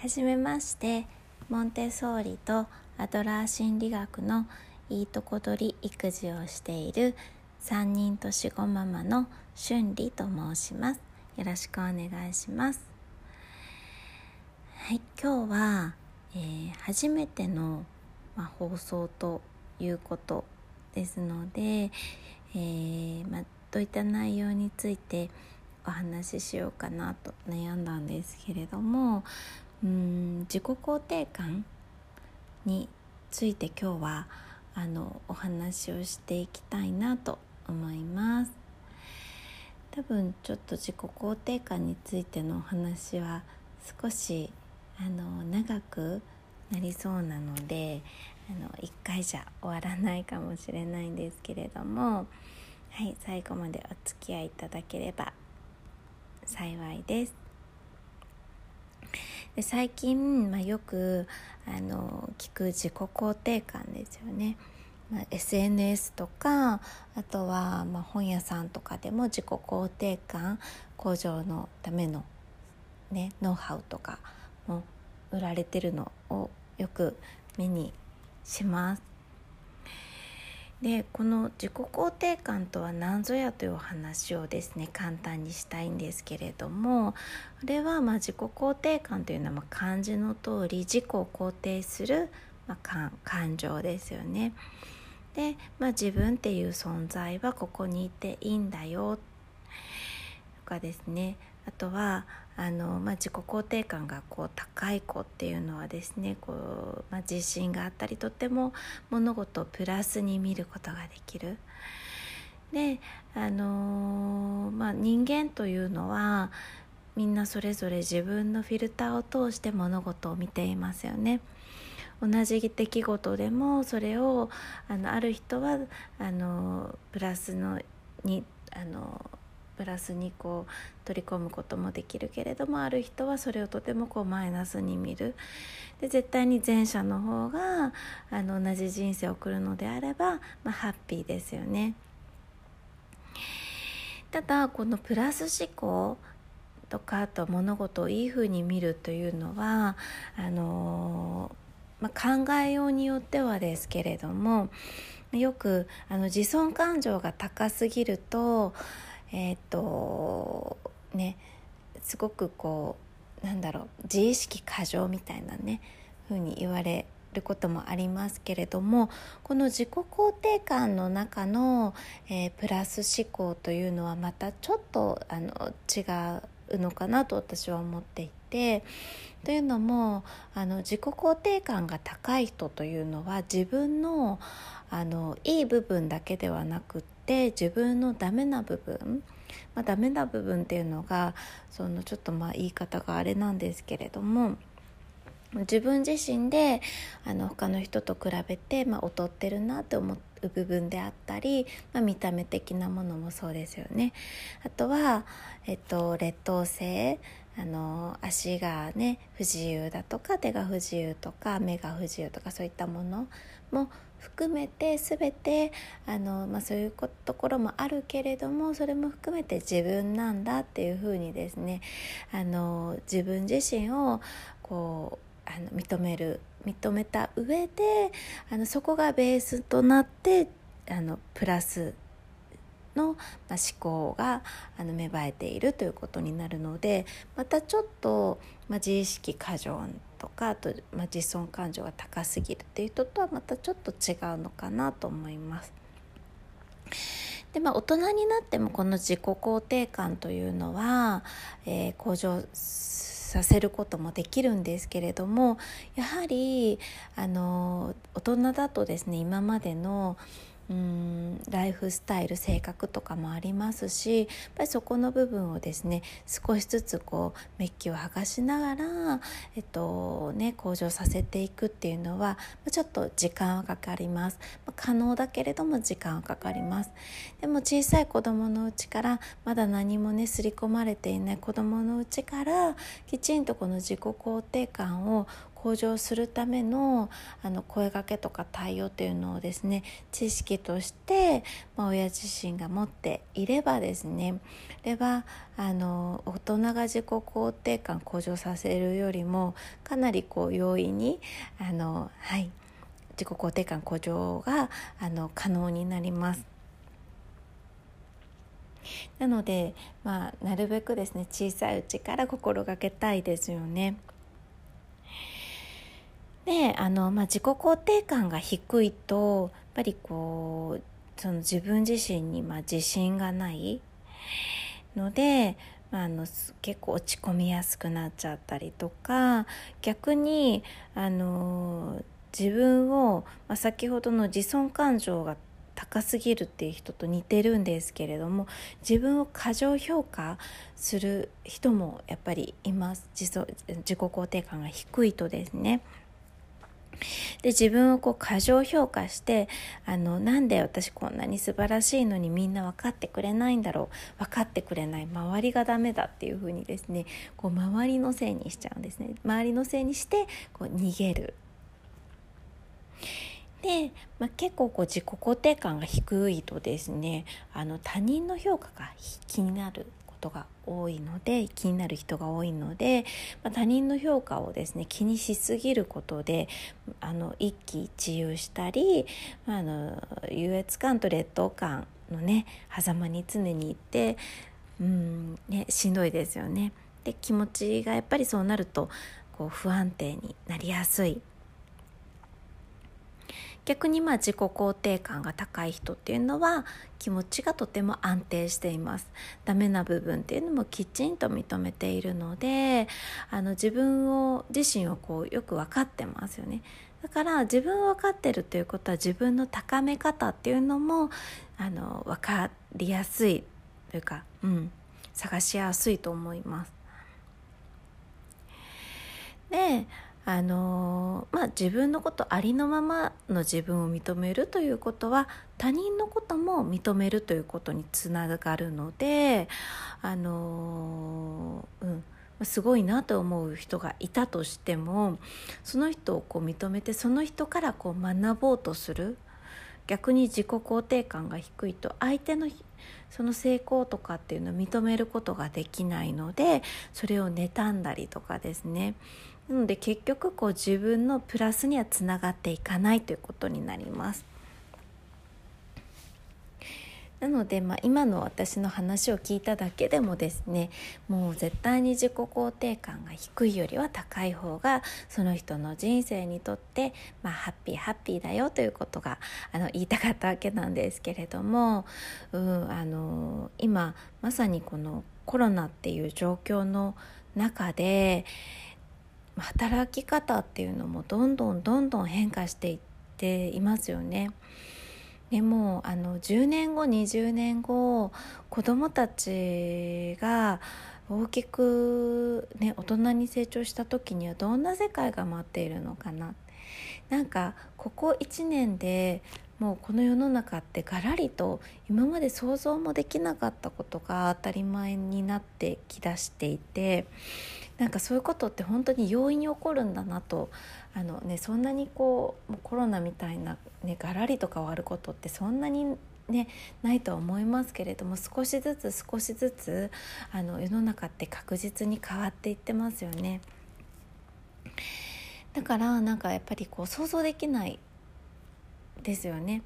はじめましてモンテッソーリとアドラー心理学のいいとこ取り育児をしている3人年子ママの春理と申します。よろしくお願いします。はい今日は、えー、初めての、まあ、放送ということですので、えー、まあ、どういった内容についてお話ししようかなと悩んだんですけれどもうん自己肯定感について今日はあのお話をしていきたいなと思います。多分ちょっと自己肯定感についてのお話は少しあの長くなりそうなのであの1回じゃ終わらないかもしれないんですけれどもはい最後までお付き合いいただければ幸いです。で最近、まあ、よくあの聞く自己肯定感ですよね、まあ、SNS とかあとは、まあ、本屋さんとかでも自己肯定感向上のための、ね、ノウハウとかも売られてるのをよく目にします。でこの自己肯定感とは何ぞやというお話をですね簡単にしたいんですけれどもこれはま自己肯定感というのはま漢字の通り自己を肯定するま感情ですよね。で、まあ、自分っていう存在はここにいていいんだよとかですねあとはあの、まあ、自己肯定感がこう高い子っていうのはですねこう、まあ、自信があったりとっても物事をプラスに見ることができる。であのまあ、人間というのはみんなそれぞれ自分のフィルターを通して物事を見ていますよね。同じ出来事でもそれをあのある人はあのプラスのにあのプラスにこう取り込むこともできるけれどもある人はそれをとてもこうマイナスに見るで絶対に前者の方があの同じ人生を送るのであれば、まあ、ハッピーですよね。ただこのプラス思考とかあと物事をいいふうに見るというのはあのまあ、考えようによってはですけれどもよくあの自尊感情が高すぎるとえっ、とねすごくこうなんだろう自意識過剰みたいなね風に言われることもありますけれどもこの自己肯定感の中の、えー、プラス思考というのはまたちょっとあの違うのかなと私は思っていてというのもあの自己肯定感が高い人というのは自分のあのいい部分だけではなくって自分のダメな部分まあ、ダメな部分っていうのがそのちょっとまあ言い方があれなんですけれども自分自身であの他の人と比べて、まあ、劣ってるなって思う部分であったり、まあ、見た目的なものもそうですよね。あとは、えっと、劣等生あの足がね不自由だとか手が不自由とか目が不自由とかそういったものも含めて全てあの、まあ、そういうところもあるけれどもそれも含めて自分なんだっていうふうにですねあの自分自身をこうあの認める認めた上であのそこがベースとなってあのプラスの、まあ、思考があの芽生えているということになるのでまたちょっと、まあ、自意識過剰とかあと、まあ、自尊感情が高すぎるっていう人とはまたちょっと違うのかなと思います。でまあ、大人になってもこの自己肯定感というのは、えー、向上させることもできるんですけれどもやはりあの大人だとですね今までのうんライフスタイル性格とかもありますしやっぱりそこの部分をですね少しずつこうメッキを剥がしながら、えっとね、向上させていくっていうのはちょっと時間はかかります、可能だけれども時間はかかります。でも小さい子どものうちからまだ何もね刷り込まれていない子どものうちからきちんとこの自己肯定感を向上するためのあの声かけとか対応っていうのをですね知識として、まあ、親自身が持っていればですねこれはあの大人が自己肯定感向上させるよりもかなりこう容易にあの、はい、自己肯定感向上があの可能になります。なので、まあ、なるべくですね小さいうちから心がけたいですよね。であの、まあ、自己肯定感が低いとやっぱりこうその自分自身にまあ自信がないので、まあ、あの結構落ち込みやすくなっちゃったりとか逆にあの自分を、まあ、先ほどの自尊感情が高すぎるっていう人と似てるんですけれども自分を過剰評価する人もやっぱりいます自己肯定感が低いとですね。で自分をこう過剰評価してあのなんで私こんなに素晴らしいのにみんな分かってくれないんだろう分かってくれない周りがダメだっていうふうにですねこう周りのせいにしちゃうんですね。周りのせいにしてこう逃げる。で、まあ、結構こう自己肯定感が低いとですねあの他人の評価が気になる。ことが多いので気になる人が多いので、まあ、他人の評価をですね気にしすぎることであの一喜一憂したり、まあ、あの優越感と劣等感のね狭間に常にいてうんねしんどいですよね。で気持ちがやっぱりそうなるとこう不安定になりやすい逆にまあ自己肯定感が高い人っていうのは気持ちがとても安定していますダメな部分っていうのもきちんと認めているのであの自分を自身をこうよく分かってますよねだから自分を分かってるということは自分の高め方っていうのもあの分かりやすいというか、うん、探しやすいと思います。であのまあ、自分のことありのままの自分を認めるということは他人のことも認めるということにつながるので、あのうん、すごいなと思う人がいたとしてもその人をこう認めてその人からこう学ぼうとする。逆に自己肯定感が低いと相手のその成功とかっていうのを認めることができないのでそれを妬んだりとかですね。なので結局こう自分のプラスにはつながっていかないということになります。なので、まあ、今の私の話を聞いただけでもですねもう絶対に自己肯定感が低いよりは高い方がその人の人生にとって、まあ、ハッピーハッピーだよということがあの言いたかったわけなんですけれども、うん、あの今まさにこのコロナっていう状況の中で働き方っていうのもどんどんどんどん変化していっていますよね。でもあの10年後20年後子どもたちが大きく、ね、大人に成長した時にはどんな世界が待っているのかななんかここ1年でもうこの世の中ってガラリと今まで想像もできなかったことが当たり前になってきだしていてなんかそういうことって本当に容易に起こるんだなとあの、ね、そんなにこうコロナみたいな、ね、ガラリと変わることってそんなにね、ないとは思いますけれども少しずつ少しずつあの世の中って確実に変わっていってますよね。だからなんかやっぱりこう想像できないですよね。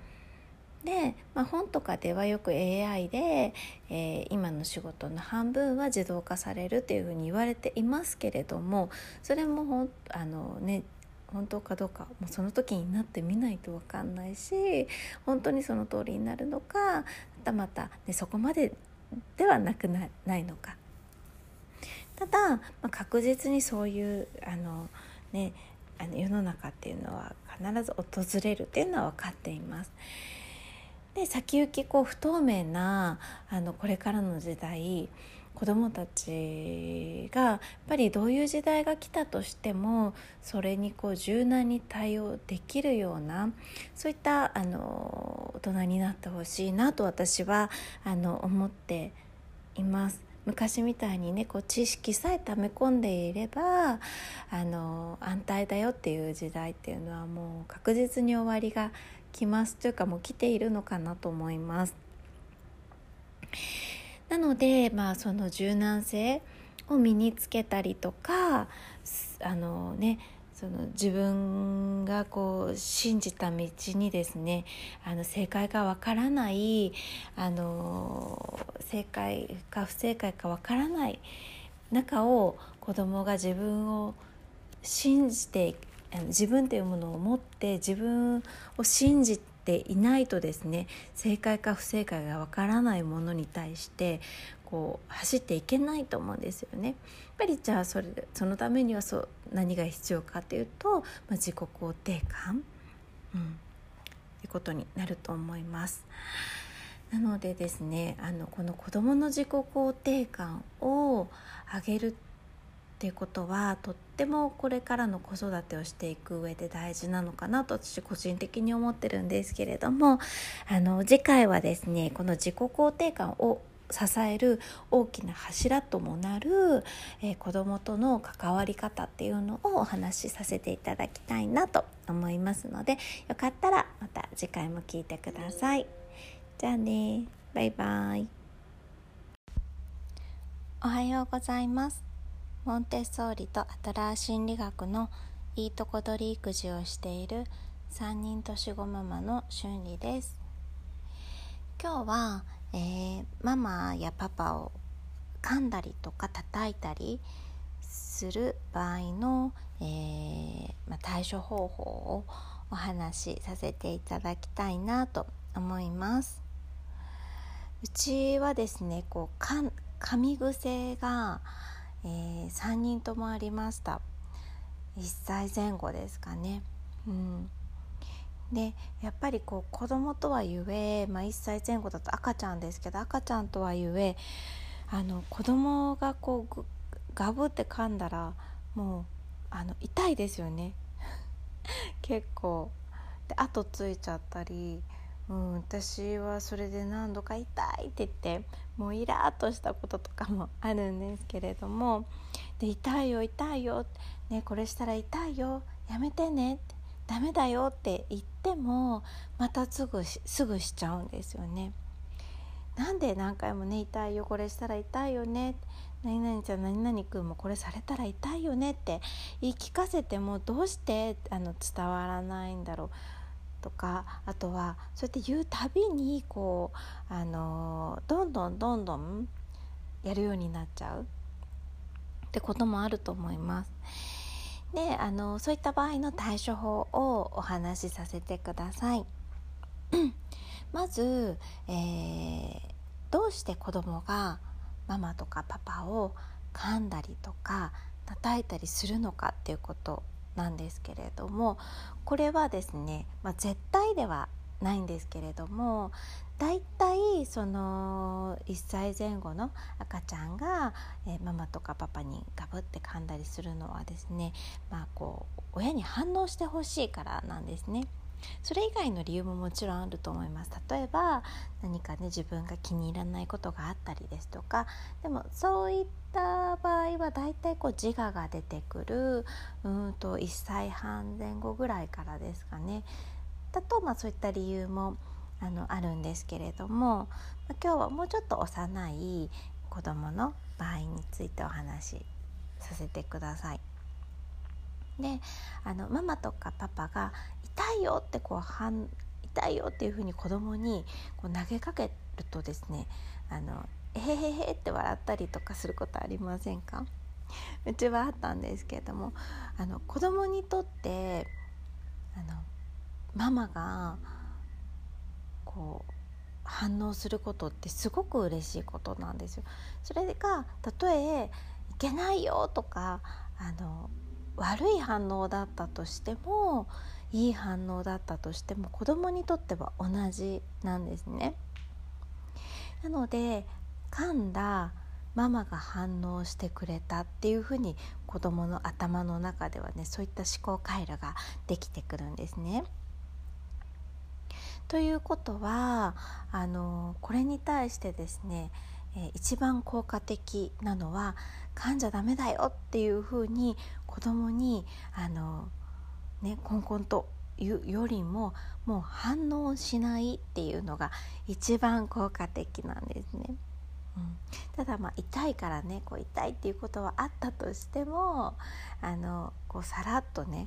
で、まあ、本とかではよく AI で、えー、今の仕事の半分は自動化されるっていうふうに言われていますけれどもそれもほんあのね本当かどうかもうその時になってみないと分かんないし本当にその通りになるのかまたまた、ね、そこまでではなくなないのか。ただ、まあ、確実にそういうあの、ね、あの世の中っていうのは必ず訪れるっていうのは分かっています。で先行きこう不透明なあのこれからの時代子どもたちがやっぱりどういう時代が来たとしてもそれにこう柔軟に対応できるようなそういったあの大人になってほしいなと私はあの思っています。昔みたいにねこう知識さえ溜め込んでいればあの安泰だよっていう時代っていうのはもう確実に終わりが来ますというかもう来ているのかなと思います。なのでまあその柔軟性を身につけたりとかあのねその自分がこう信じた道にですねあの正解がわからないあの正解か不正解かわからない中を子供が自分を信じてあの自分というものを持って自分を信じていないとですね正解か不正解がわからないものに対してこう走っていけないと思うんですよね。やっぱりじゃあそれそのためにはそう何が必要かというと、まあ、自己肯定感、うん、いうことになると思います。なのでですねあのこの子どもの自己肯定感を上げるっていうことはとってもこれからの子育てをしていく上で大事なのかなと私個人的に思ってるんですけれどもあの次回はですねこの自己肯定感を支える大きな柱ともなる、えー、子どもとの関わり方っていうのをお話しさせていただきたいなと思いますのでよかったらまた次回も聞いてください。じゃあねバイバイおはようございますモンテッソーリとアトラー心理学のいいとこ取り育児をしている3人年子ママの春理です今日はえー、ママやパパを噛んだりとか叩いたりする場合の、えー、まあ、対処方法をお話しさせていただきたいなと思います。うちはですねこうか噛み癖が、えー、3人ともありました。1歳前後ですかね。うん。でやっぱりこう子供とはゆえ、まあ、1歳前後だと赤ちゃんですけど赤ちゃんとはゆえあの子供がこうガブって噛んだらもうあの痛いですよね。結構。で後ついちゃったり、うん、私はそれで何度か痛いって言ってもうイラッとしたこととかもあるんですけれどもで痛いよ痛いよ、ね、これしたら痛いよやめてねってダメだよって言ってもまたすぐすぐしちゃうんですよね。なんで何回もね痛いよこれしたら痛いよね何々ちゃん何々君もこれされたら痛いよねって言い聞かせてもどうしてあの伝わらないんだろうとかあとはそうやって言うたびにこうあのどんどんどんどんやるようになっちゃうってこともあると思います。であのそういった場合の対処法をお話しさせてください。まず、えー、どうして子供がママとかパパを噛んだりとか叩いたりするのかっていうことなんですけれどもこれはですね、まあ、絶対ではないんですけれどもだいたいその1歳前後の赤ちゃんが、え、ママとかパパにガブって噛んだりするのはですね、まあ、こう親に反応してほしいからなんですね。それ以外の理由ももちろんあると思います例えば何かね自分が気に入らないことがあったりですとかでもそういった場合はだいたいこう自我が出てくるうんと1歳半前後ぐらいからですかねだと、まあ、そういった理由もあのあるんですけれども、今日はもうちょっと幼い子どもの場合についてお話しさせてください。であのママとかパパが「痛いよ」ってこう反痛いよっていうふうに子供にこう投げかけるとですねあのえへへへって笑ったりとかすることありませんか？うちはあったんですけれどもあの子供にとってあのママがこう反応することってすごく嬉しいことなんですよ。それがたとえ「いけないよ」とかあの悪い反応だったとしてもいい反応だったとしても子供にとっては同じなんですね。なので噛んだママが反応してくれたっていうふうに子供の頭の中ではねそういった思考回路ができてくるんですね。ということはあのこれに対してですね、え、一番効果的なのは噛んじゃダメだよっていうふうに子供にあのねコンコンと言うよりももう反応しないっていうのが一番効果的なんですね。うん、ただまあ痛いからねこう痛いっていうことはあったとしてもあのこうさらっとね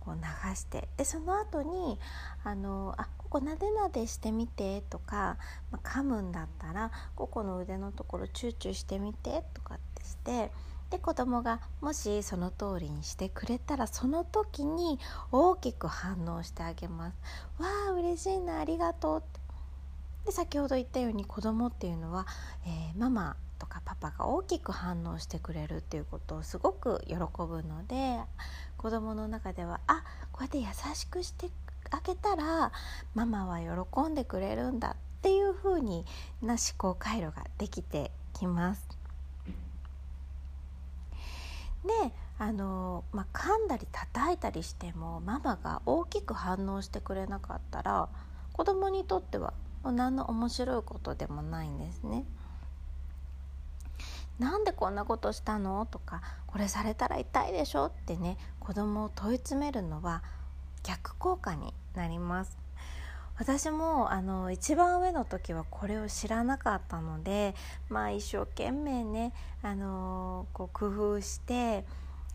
こう流してでその後にあのあここなでなでしてみてとか、まあ、噛むんだったらここの腕のところチューチューしてみてとかってしてで子供がもしその通りにしてくれたらその時に大きく反応してあげます。わあ嬉しいなありがとうってで先ほど言ったように子供っていうのは、えー、ママとかパパが大きく反応してくれるっていうことをすごく喜ぶので子供の中ではあこうやって優しくしてあげたらママは喜んでくれるんだっていう風にな思考回路ができてきます。であの、まあ、噛んだり叩いたりしてもママが大きく反応してくれなかったら子供にとっては何の面白いことでもないんですね。なんでこんなことしたの？とかこれされたら痛いでしょ？ってね子供を問い詰めるのは逆効果になります。私もあの一番上の時はこれを知らなかったのでまあ一生懸命ねあのこう工夫して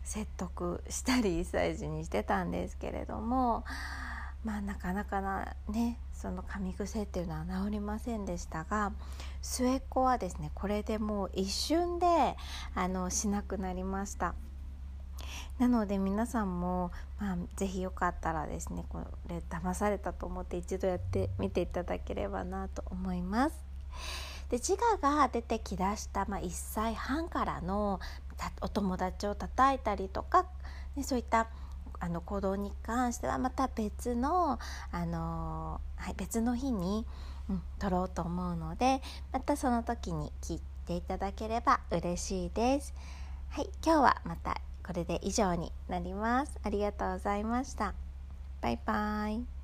説得したり1歳児にしてたんですけれどもまあなかなかなねその噛み癖っていうのは治りませんでしたが末っ子はですねこれでもう一瞬であのしなくなりました。なので皆さんも、まあ、ぜひよかったらですねこれ騙されたと思って一度やってみていただければなと思いますで自我が出てきだした、まあ、1歳半からのお友達を叩いたりとか、ね、そういったあの行動に関してはまた別の、あのはい、別の日に、うん、撮ろうと思うのでまたその時に聞いていただければ嬉しいです。はい、今日はまたこれで以上になります。ありがとうございました。バイバイ。